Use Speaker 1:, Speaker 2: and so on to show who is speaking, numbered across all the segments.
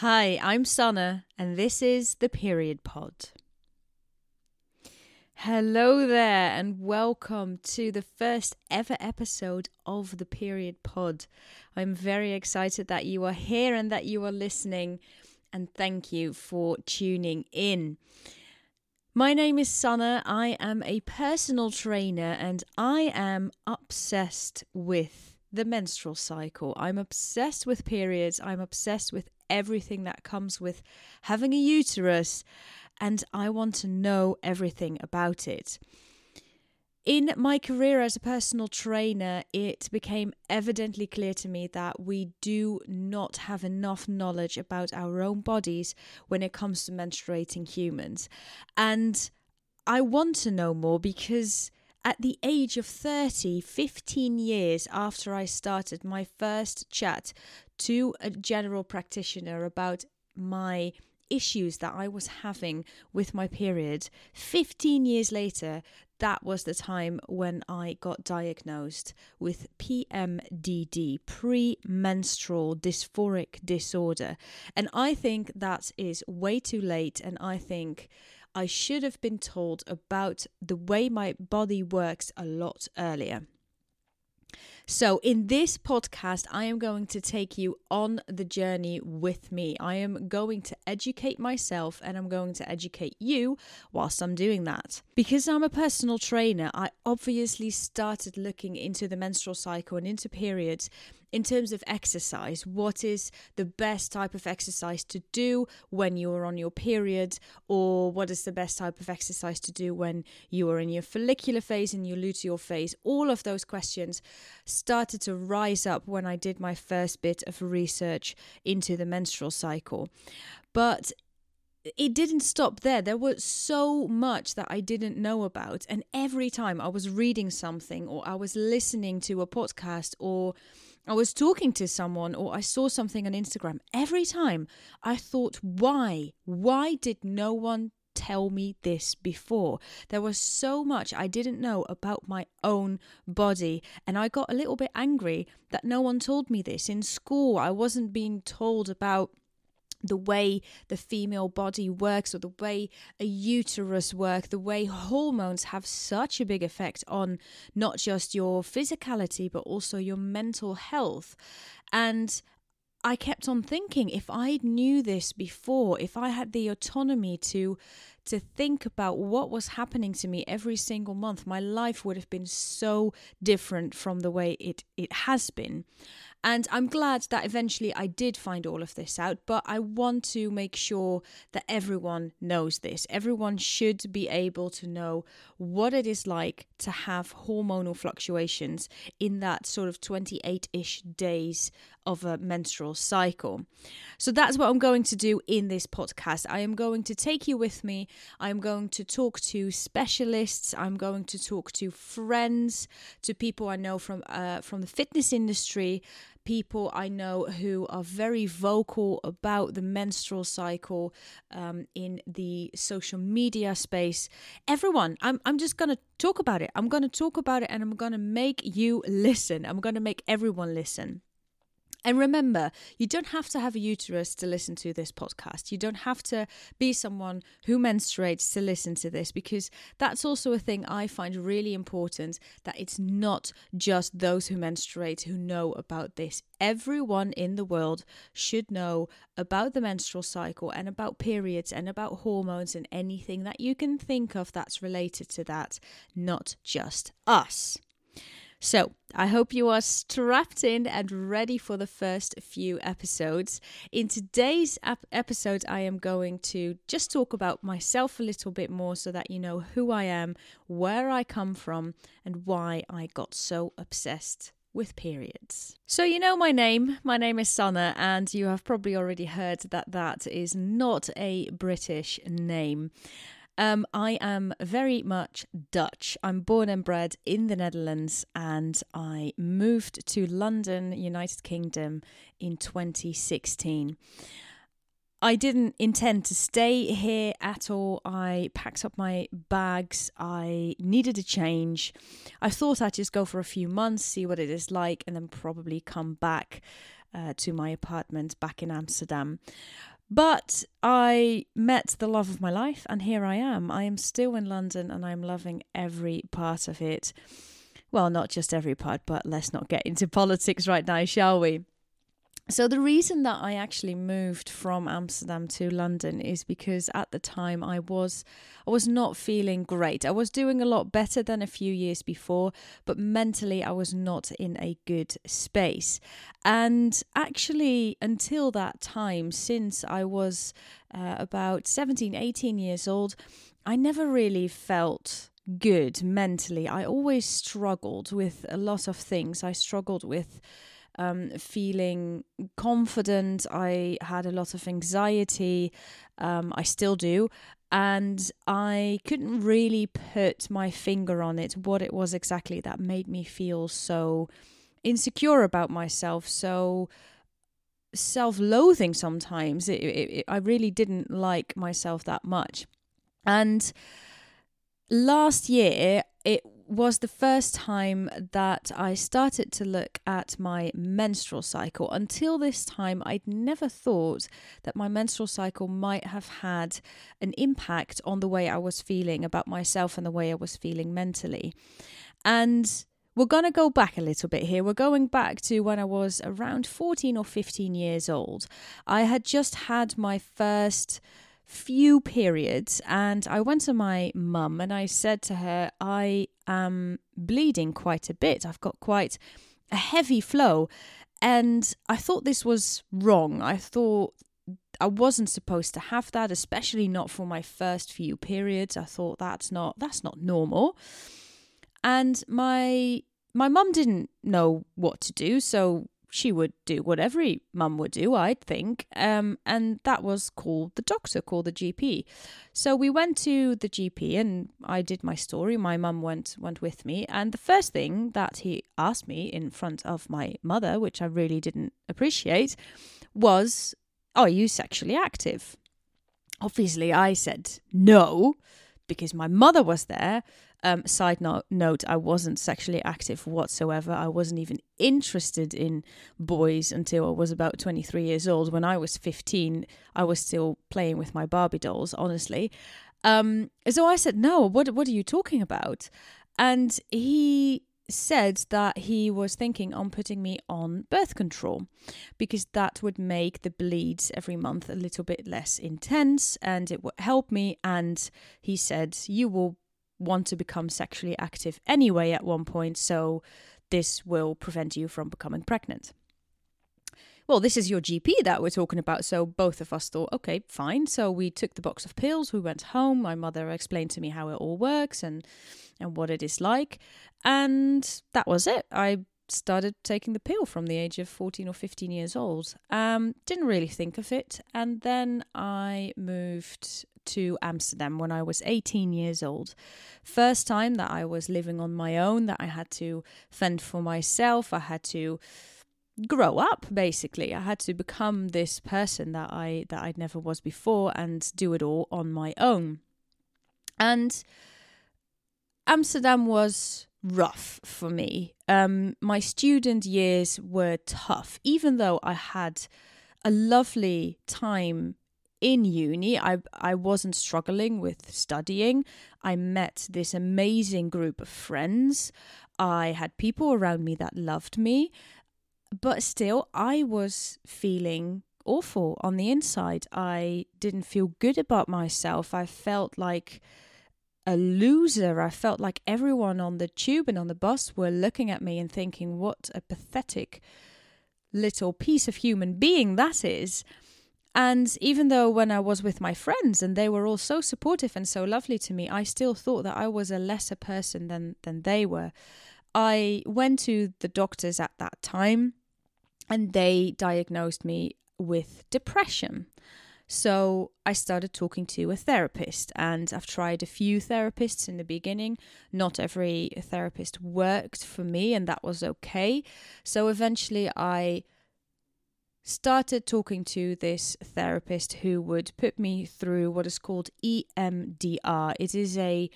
Speaker 1: Hi, I'm Sana, and this is the Period Pod. Hello there, and welcome to the first ever episode of the Period Pod. I'm very excited that you are here and that you are listening, and thank you for tuning in. My name is Sana. I am a personal trainer, and I am obsessed with the menstrual cycle. I'm obsessed with periods. I'm obsessed with everything that comes with having a uterus, and I want to know everything about it. In my career as a personal trainer, it became evidently clear to me that we do not have enough knowledge about our own bodies when it comes to menstruating humans. And I want to know more because at the age of 30, 15 years after I started my first chat to a general practitioner about my issues that I was having with my period, 15 years later, that was the time when I got diagnosed with PMDD, premenstrual dysphoric disorder. And I think that is way too late. And I think I should have been told about the way my body works a lot earlier. So, in this podcast, I am going to take you on the journey with me. I am going to educate myself and I'm going to educate you whilst I'm doing that. Because I'm a personal trainer, I obviously started looking into the menstrual cycle and into periods in terms of exercise, what is the best type of exercise to do when you are on your period, or what is the best type of exercise to do when you are in your follicular phase and your luteal phase? All of those questions started to rise up when I did my first bit of research into the menstrual cycle. But it didn't stop there. There was so much that I didn't know about. And every time I was reading something or I was listening to a podcast or I was talking to someone or I saw something on Instagram, every time I thought, why? Why did no one tell me this before? There was so much I didn't know about my own body, and I got a little bit angry that no one told me this. In school, I wasn't being told about the way the female body works or the way a uterus works the way hormones have such a big effect on not just your physicality but also your mental health and I kept on thinking if I knew this before, if I had the autonomy to to think about what was happening to me every single month, my life would have been so different from the way it it has been. And I'm glad that eventually I did find all of this out, but I want to make sure that everyone knows this. Everyone should be able to know what it is like to have hormonal fluctuations in that sort of 28 ish days of a menstrual cycle. So that's what I'm going to do in this podcast. I am going to take you with me. I'm going to talk to specialists. I'm going to talk to friends, to people I know from uh, from the fitness industry, people I know who are very vocal about the menstrual cycle um, in the social media space. Everyone, I'm, I'm just going to talk about it. I'm going to talk about it and I'm going to make you listen. I'm going to make everyone listen. And remember, you don't have to have a uterus to listen to this podcast. You don't have to be someone who menstruates to listen to this because that's also a thing I find really important that it's not just those who menstruate who know about this. Everyone in the world should know about the menstrual cycle and about periods and about hormones and anything that you can think of that's related to that, not just us. So, I hope you are strapped in and ready for the first few episodes. In today's ap- episode, I am going to just talk about myself a little bit more so that you know who I am, where I come from, and why I got so obsessed with periods. So, you know my name. My name is Sana, and you have probably already heard that that is not a British name. Um, I am very much Dutch. I'm born and bred in the Netherlands and I moved to London, United Kingdom in 2016. I didn't intend to stay here at all. I packed up my bags. I needed a change. I thought I'd just go for a few months, see what it is like, and then probably come back. uh, to my apartment back in Amsterdam. But I met the love of my life, and here I am. I am still in London and I'm loving every part of it. Well, not just every part, but let's not get into politics right now, shall we? So the reason that I actually moved from Amsterdam to London is because at the time I was I was not feeling great. I was doing a lot better than a few years before, but mentally I was not in a good space. And actually until that time since I was uh, about 17 18 years old, I never really felt good mentally. I always struggled with a lot of things. I struggled with um, feeling confident. I had a lot of anxiety. Um, I still do. And I couldn't really put my finger on it, what it was exactly that made me feel so insecure about myself, so self loathing sometimes. It, it, it, I really didn't like myself that much. And last year, it was the first time that I started to look at my menstrual cycle. Until this time, I'd never thought that my menstrual cycle might have had an impact on the way I was feeling about myself and the way I was feeling mentally. And we're going to go back a little bit here. We're going back to when I was around 14 or 15 years old. I had just had my first few periods and I went to my mum and I said to her, I am bleeding quite a bit. I've got quite a heavy flow. And I thought this was wrong. I thought I wasn't supposed to have that, especially not for my first few periods. I thought that's not that's not normal. And my my mum didn't know what to do, so she would do what every mum would do, I'd think. Um, and that was call the doctor, call the GP. So we went to the GP and I did my story. My mum went went with me, and the first thing that he asked me in front of my mother, which I really didn't appreciate, was, "Are you sexually active?" Obviously, I said no because my mother was there um, side note, I wasn't sexually active whatsoever. I wasn't even interested in boys until I was about 23 years old. When I was 15, I was still playing with my Barbie dolls, honestly. Um, so I said, No, what, what are you talking about? And he said that he was thinking on putting me on birth control because that would make the bleeds every month a little bit less intense and it would help me and he said you will want to become sexually active anyway at one point, so this will prevent you from becoming pregnant. Well, this is your GP that we're talking about. So both of us thought, okay, fine. So we took the box of pills, we went home. My mother explained to me how it all works and and what it is like. And that was it. I started taking the pill from the age of 14 or 15 years old. Um, didn't really think of it. And then I moved to Amsterdam when I was 18 years old. First time that I was living on my own, that I had to fend for myself, I had to grow up basically. I had to become this person that i that i never was before and do it all on my own. And amsterdam was rough for me. Um my student years were tough even though i had a lovely time in uni I I wasn't struggling with studying. I met this amazing group of friends. I had people around me that loved me, but still I was feeling awful on the inside. I didn't feel good about myself. I felt like a loser. I felt like everyone on the tube and on the bus were looking at me and thinking, what a pathetic little piece of human being that is. And even though when I was with my friends and they were all so supportive and so lovely to me, I still thought that I was a lesser person than than they were. I went to the doctors at that time and they diagnosed me with depression. So I started talking to a therapist, and I've tried a few therapists in the beginning. Not every therapist worked for me, and that was okay. So eventually I started talking to this therapist who would put me through what is called EMDR. It is a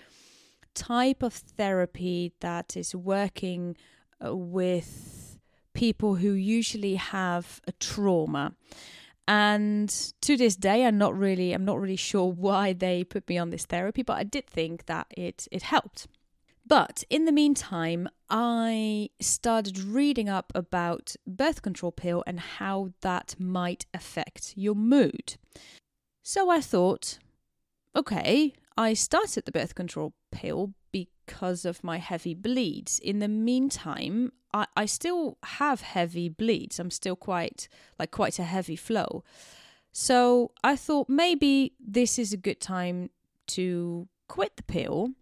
Speaker 1: type of therapy that is working uh, with people who usually have a trauma. And to this day, I'm not really, I'm not really sure why they put me on this therapy, but I did think that it it helped. But in the meantime, I started reading up about birth control pill and how that might affect your mood. So I thought, okay, I started the birth control pill because of my heavy bleeds. In the meantime, I, I still have heavy bleeds. I'm still quite like quite a heavy flow. So I thought maybe this is a good time to quit the pill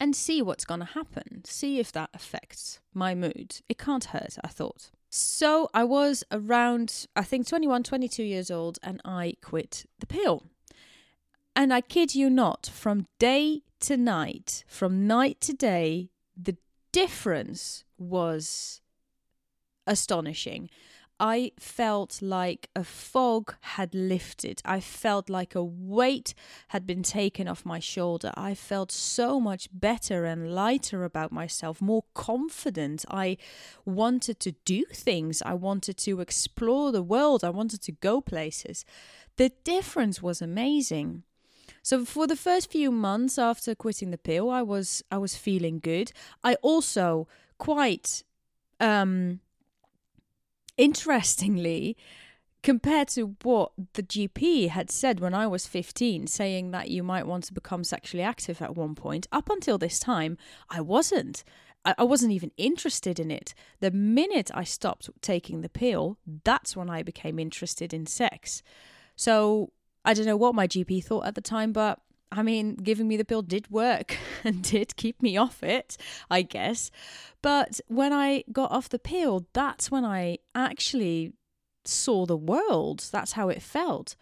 Speaker 1: and see what's going to happen. See if that affects my mood. It can't hurt, I thought. So I was around, I think, 21, 22 years old, and I quit the pill. And I kid you not, from day to night, from night to day, the difference was astonishing. I felt like a fog had lifted. I felt like a weight had been taken off my shoulder. I felt so much better and lighter about myself, more confident. I wanted to do things. I wanted to explore the world. I wanted to go places. The difference was amazing. So for the first few months after quitting the pill, I was I was feeling good. I also quite um interestingly, compared to what the GP had said when I was 15, saying that you might want to become sexually active at one point, up until this time, I wasn't. I, wasn't even interested in it. The minute I stopped taking the pill, that's when I became interested in sex. So I don't know what my GP thought at the time, but I mean, giving me the pill did work and did keep me off it, I guess. But when I got off the pill, that's when I actually saw the world. That's how it felt.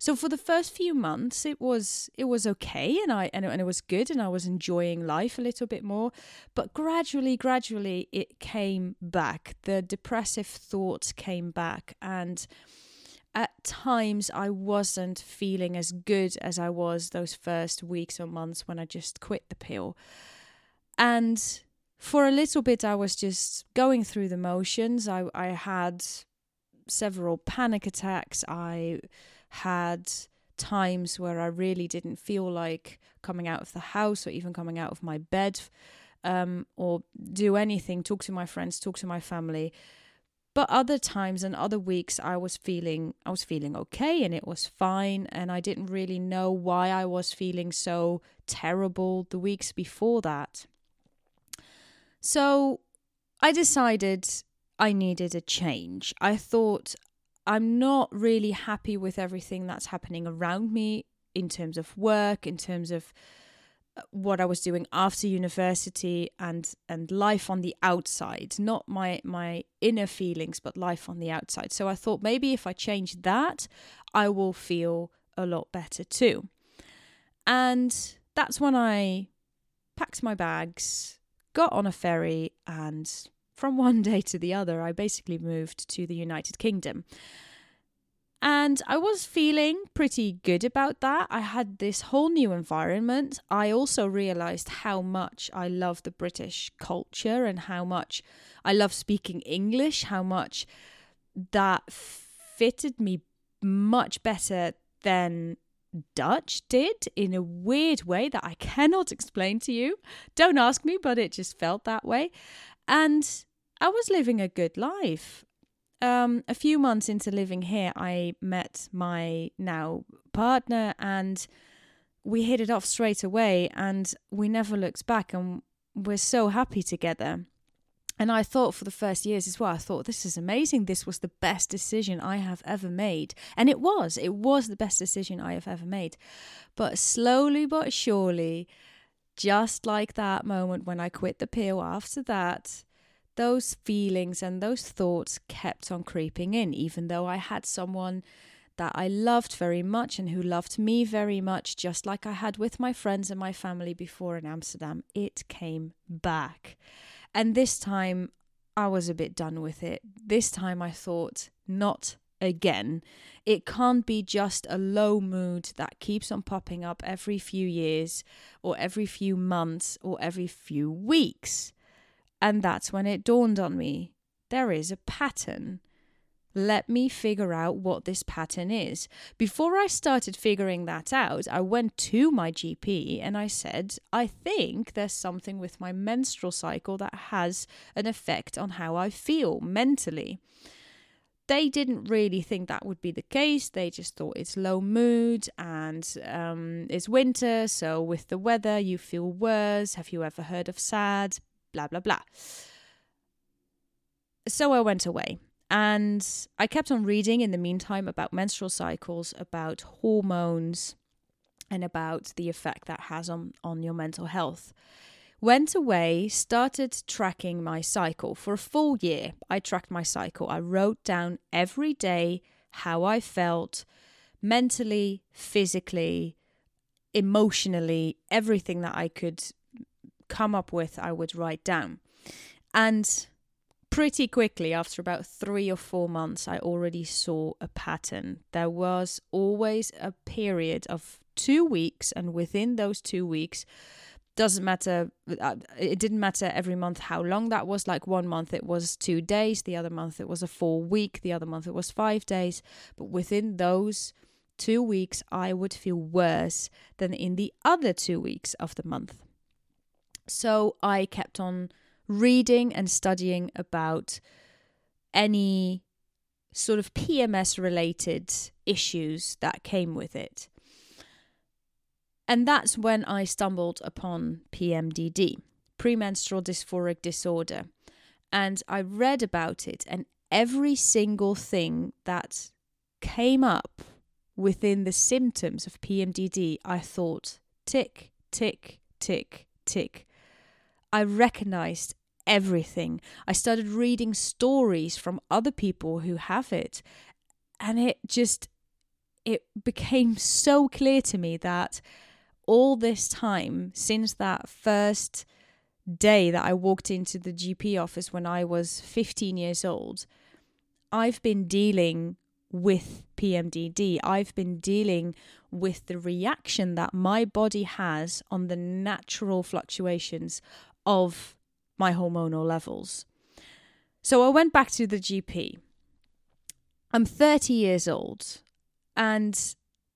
Speaker 1: So for the first few months, it was it was okay, and I and it, and it was good, and I was enjoying life a little bit more. But gradually, gradually, it came back. The depressive thoughts came back, and at times I wasn't feeling as good as I was those first weeks or months when I just quit the pill. And for a little bit, I was just going through the motions. I, I had several panic attacks. I had times where I really didn't feel like coming out of the house or even coming out of my bed um, or do anything, talk to my friends, talk to my family but other times and other weeks i was feeling i was feeling okay and it was fine and i didn't really know why i was feeling so terrible the weeks before that. So i decided i needed a change. I thought i'm not really happy with everything that's happening around me in terms of work in terms of what I was doing after university and and life on the outside, not my my inner feelings, but life on the outside. So I thought maybe if I change that, I will feel a lot better too. And that's when I packed my bags, got on a ferry, and from one day to the other, I basically moved to the United Kingdom. And I was feeling pretty good about that. I had this whole new environment. I also realized how much I love the British culture and how much I love speaking English, how much that fitted me much better than Dutch did in a weird way that I cannot explain to you. Don't ask me, but it just felt that way. And I was living a good life um, a few months into living here, I met my now partner and we hit it off straight away and we never looked back and we're so happy together. And I thought for the first years as well, I thought, this is amazing. This was the best decision I have ever made. And it was, it was the best decision I have ever made. But slowly but surely, just like that moment when I quit the pill after that, those feelings and those thoughts kept on creeping in, even though I had someone that I loved very much and who loved me very much, just like I had with my friends and my family before in Amsterdam. It came back. And this time I was a bit done with it. This time I thought, not again. It can't be just a low mood that keeps on popping up every few years or every few months or every few weeks. And that's when it dawned on me there is a pattern. Let me figure out what this pattern is. Before I started figuring that out, I went to my GP and I said, I think there's something with my menstrual cycle that has an effect on how I feel mentally. They didn't really think that would be the case. They just thought it's low mood and um, it's winter, so with the weather, you feel worse. Have you ever heard of SAD? Blah, blah, blah. So I went away. And I kept on reading in the meantime about menstrual cycles, about hormones, and about the effect that has on, on your mental health. Went away, started tracking my cycle for a full year. I tracked my cycle. I wrote down every day how I felt mentally, physically, emotionally, everything that I could come up with, I would write down. And pretty quickly, after about three or four months, I already saw a pattern. There was always a period of two weeks, and within those two weeks, doesn't matter uh, it didn't matter every month how long that was like one month it was 2 days the other month it was a 4 week the other month it was 5 days but within those 2 weeks I would feel worse than in the other 2 weeks of the month so I kept on reading and studying about any sort of PMS related issues that came with it. And that's when I stumbled upon PMDD, premenstrual dysphoric disorder. And I read about it, and every single thing that came up within the symptoms of PMDD, I thought tick, tick, tick, tick. I recognized everything. I started reading stories from other people who have it, and it just it became so clear to me that all this time since that first day that I walked into the GP office when I was 15 years old, I've been dealing with PMDD. I've been dealing with the reaction that my body has on the natural fluctuations of my hormonal levels. So I went back to the GP. I'm 30 years old and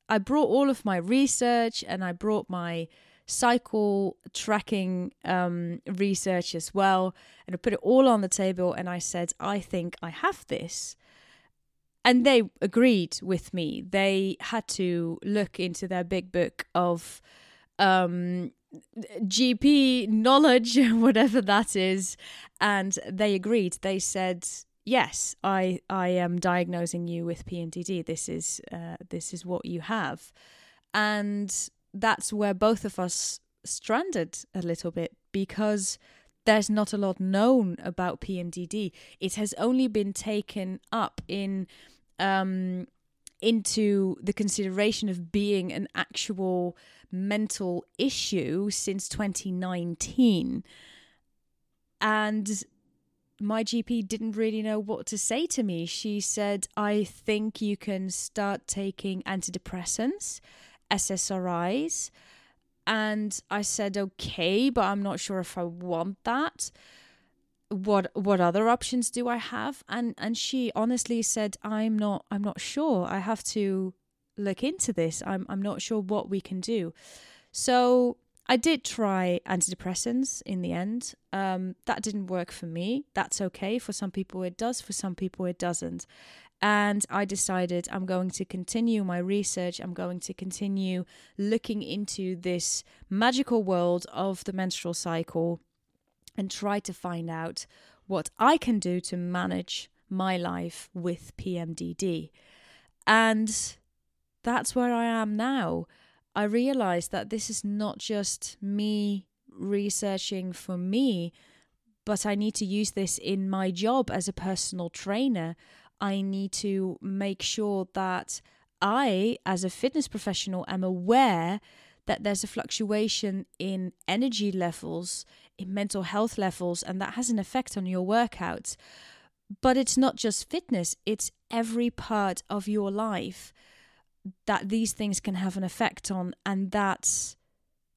Speaker 1: I brought all of my research and I brought my cycle tracking um, research as well. And I put it all on the table and I said, I think I have this. And they agreed with me. They had to look into their big book of um, GP knowledge, whatever that is, and they agreed. They said, "Yes, I I am diagnosing you with PMDD. This is uh, this is what you have," and that's where both of us stranded a little bit because there's not a lot known about PMDD. It has only been taken up in um, into the consideration of being an actual mental issue since 2019. And my GP didn't really know what to say to me. She said, I think you can start taking antidepressants, SSRIs. And I said, okay, but I'm not sure if I want that. What what other options do I have? And and she honestly said, I'm not I'm not sure. I have to look into this. I'm I'm not sure what we can do. So I did try antidepressants in the end. Um, that didn't work for me. That's okay. For some people it does. For some people it doesn't. And I decided I'm going to continue my research. I'm going to continue looking into this magical world of the menstrual cycle and try to find out what I can do to manage my life with PMDD. And that's where I am now. I realized that this is not just me researching for me, but I need to use this in my job as a personal trainer. I need to make sure that I, as a fitness professional, am aware that there's a fluctuation in energy levels, in mental health levels, and that has an effect on your workouts. But it's not just fitness, it's every part of your life that these things can have an effect on, and that's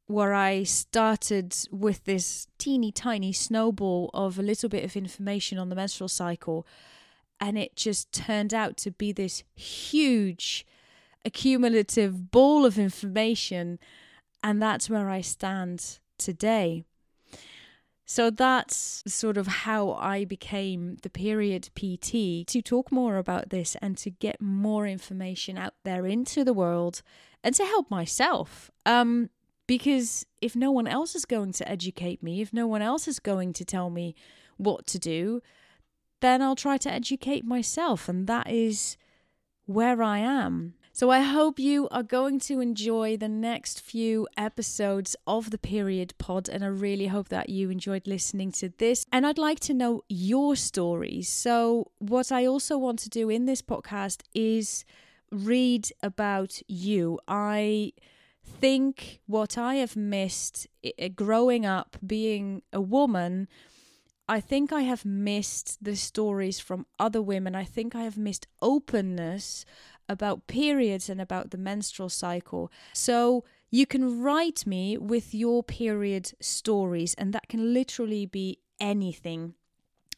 Speaker 1: where I started with this teeny tiny snowball of a little bit of information on the menstrual cycle. And it just turned out to be this huge accumulative ball of information. And that's where I stand today. So that's sort of how I became the period PT to talk more about this and to get more information out there into the world and to help myself. Um, because if no one else is going to educate me, if no one else is going to tell me what to do, then I'll try to educate myself. And that is where I am. So I hope you are going to enjoy the next few episodes of the Period Pod, and I really hope that you enjoyed listening to this. And I'd like to know your stories. So, what I also want to do in this podcast is read about you. I think what I have missed growing up, being a woman. I think I have missed the stories from other women. I think I have missed openness about periods and about the menstrual cycle. So you can write me with your period stories, and that can literally be anything.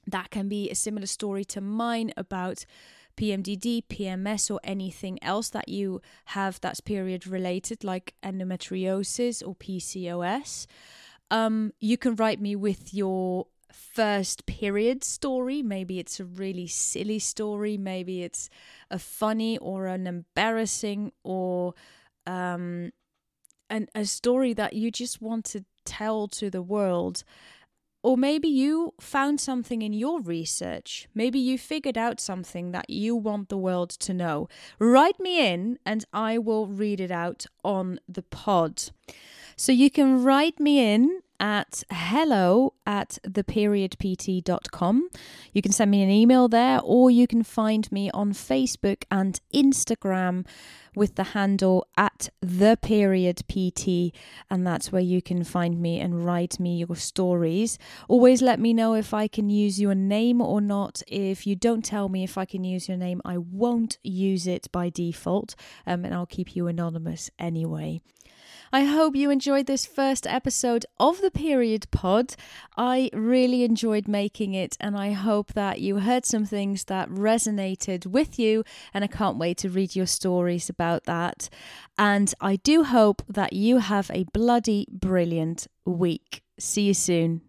Speaker 1: That can be a similar story to mine about PMDD, PMS, or anything else that you have that's period related, like endometriosis or PCOS. Um, you can write me with your first period story. Maybe it's a really silly story. Maybe it's a funny or an embarrassing or um, an, a story that you just want to tell to the world. Or maybe you found something in your research. Maybe you figured out something that you want the world to know. Write me in and I will read it out on the pod. So you can write me in at hello at theperiodpt.com. You can send me an email there, or you can find me on Facebook and Instagram with the handle at the period pt and that's where you can find me and write me your stories. Always let me know if i can use your name or not. If you don't tell me if i can use your name i won't use it by default um, and i'll keep you anonymous anyway I hope you enjoyed this first episode of the Period Pod. I really enjoyed making it, and I hope that you heard some things that resonated with you. And I can't wait to read your stories about that. And I do hope that you have a bloody brilliant week. See you soon.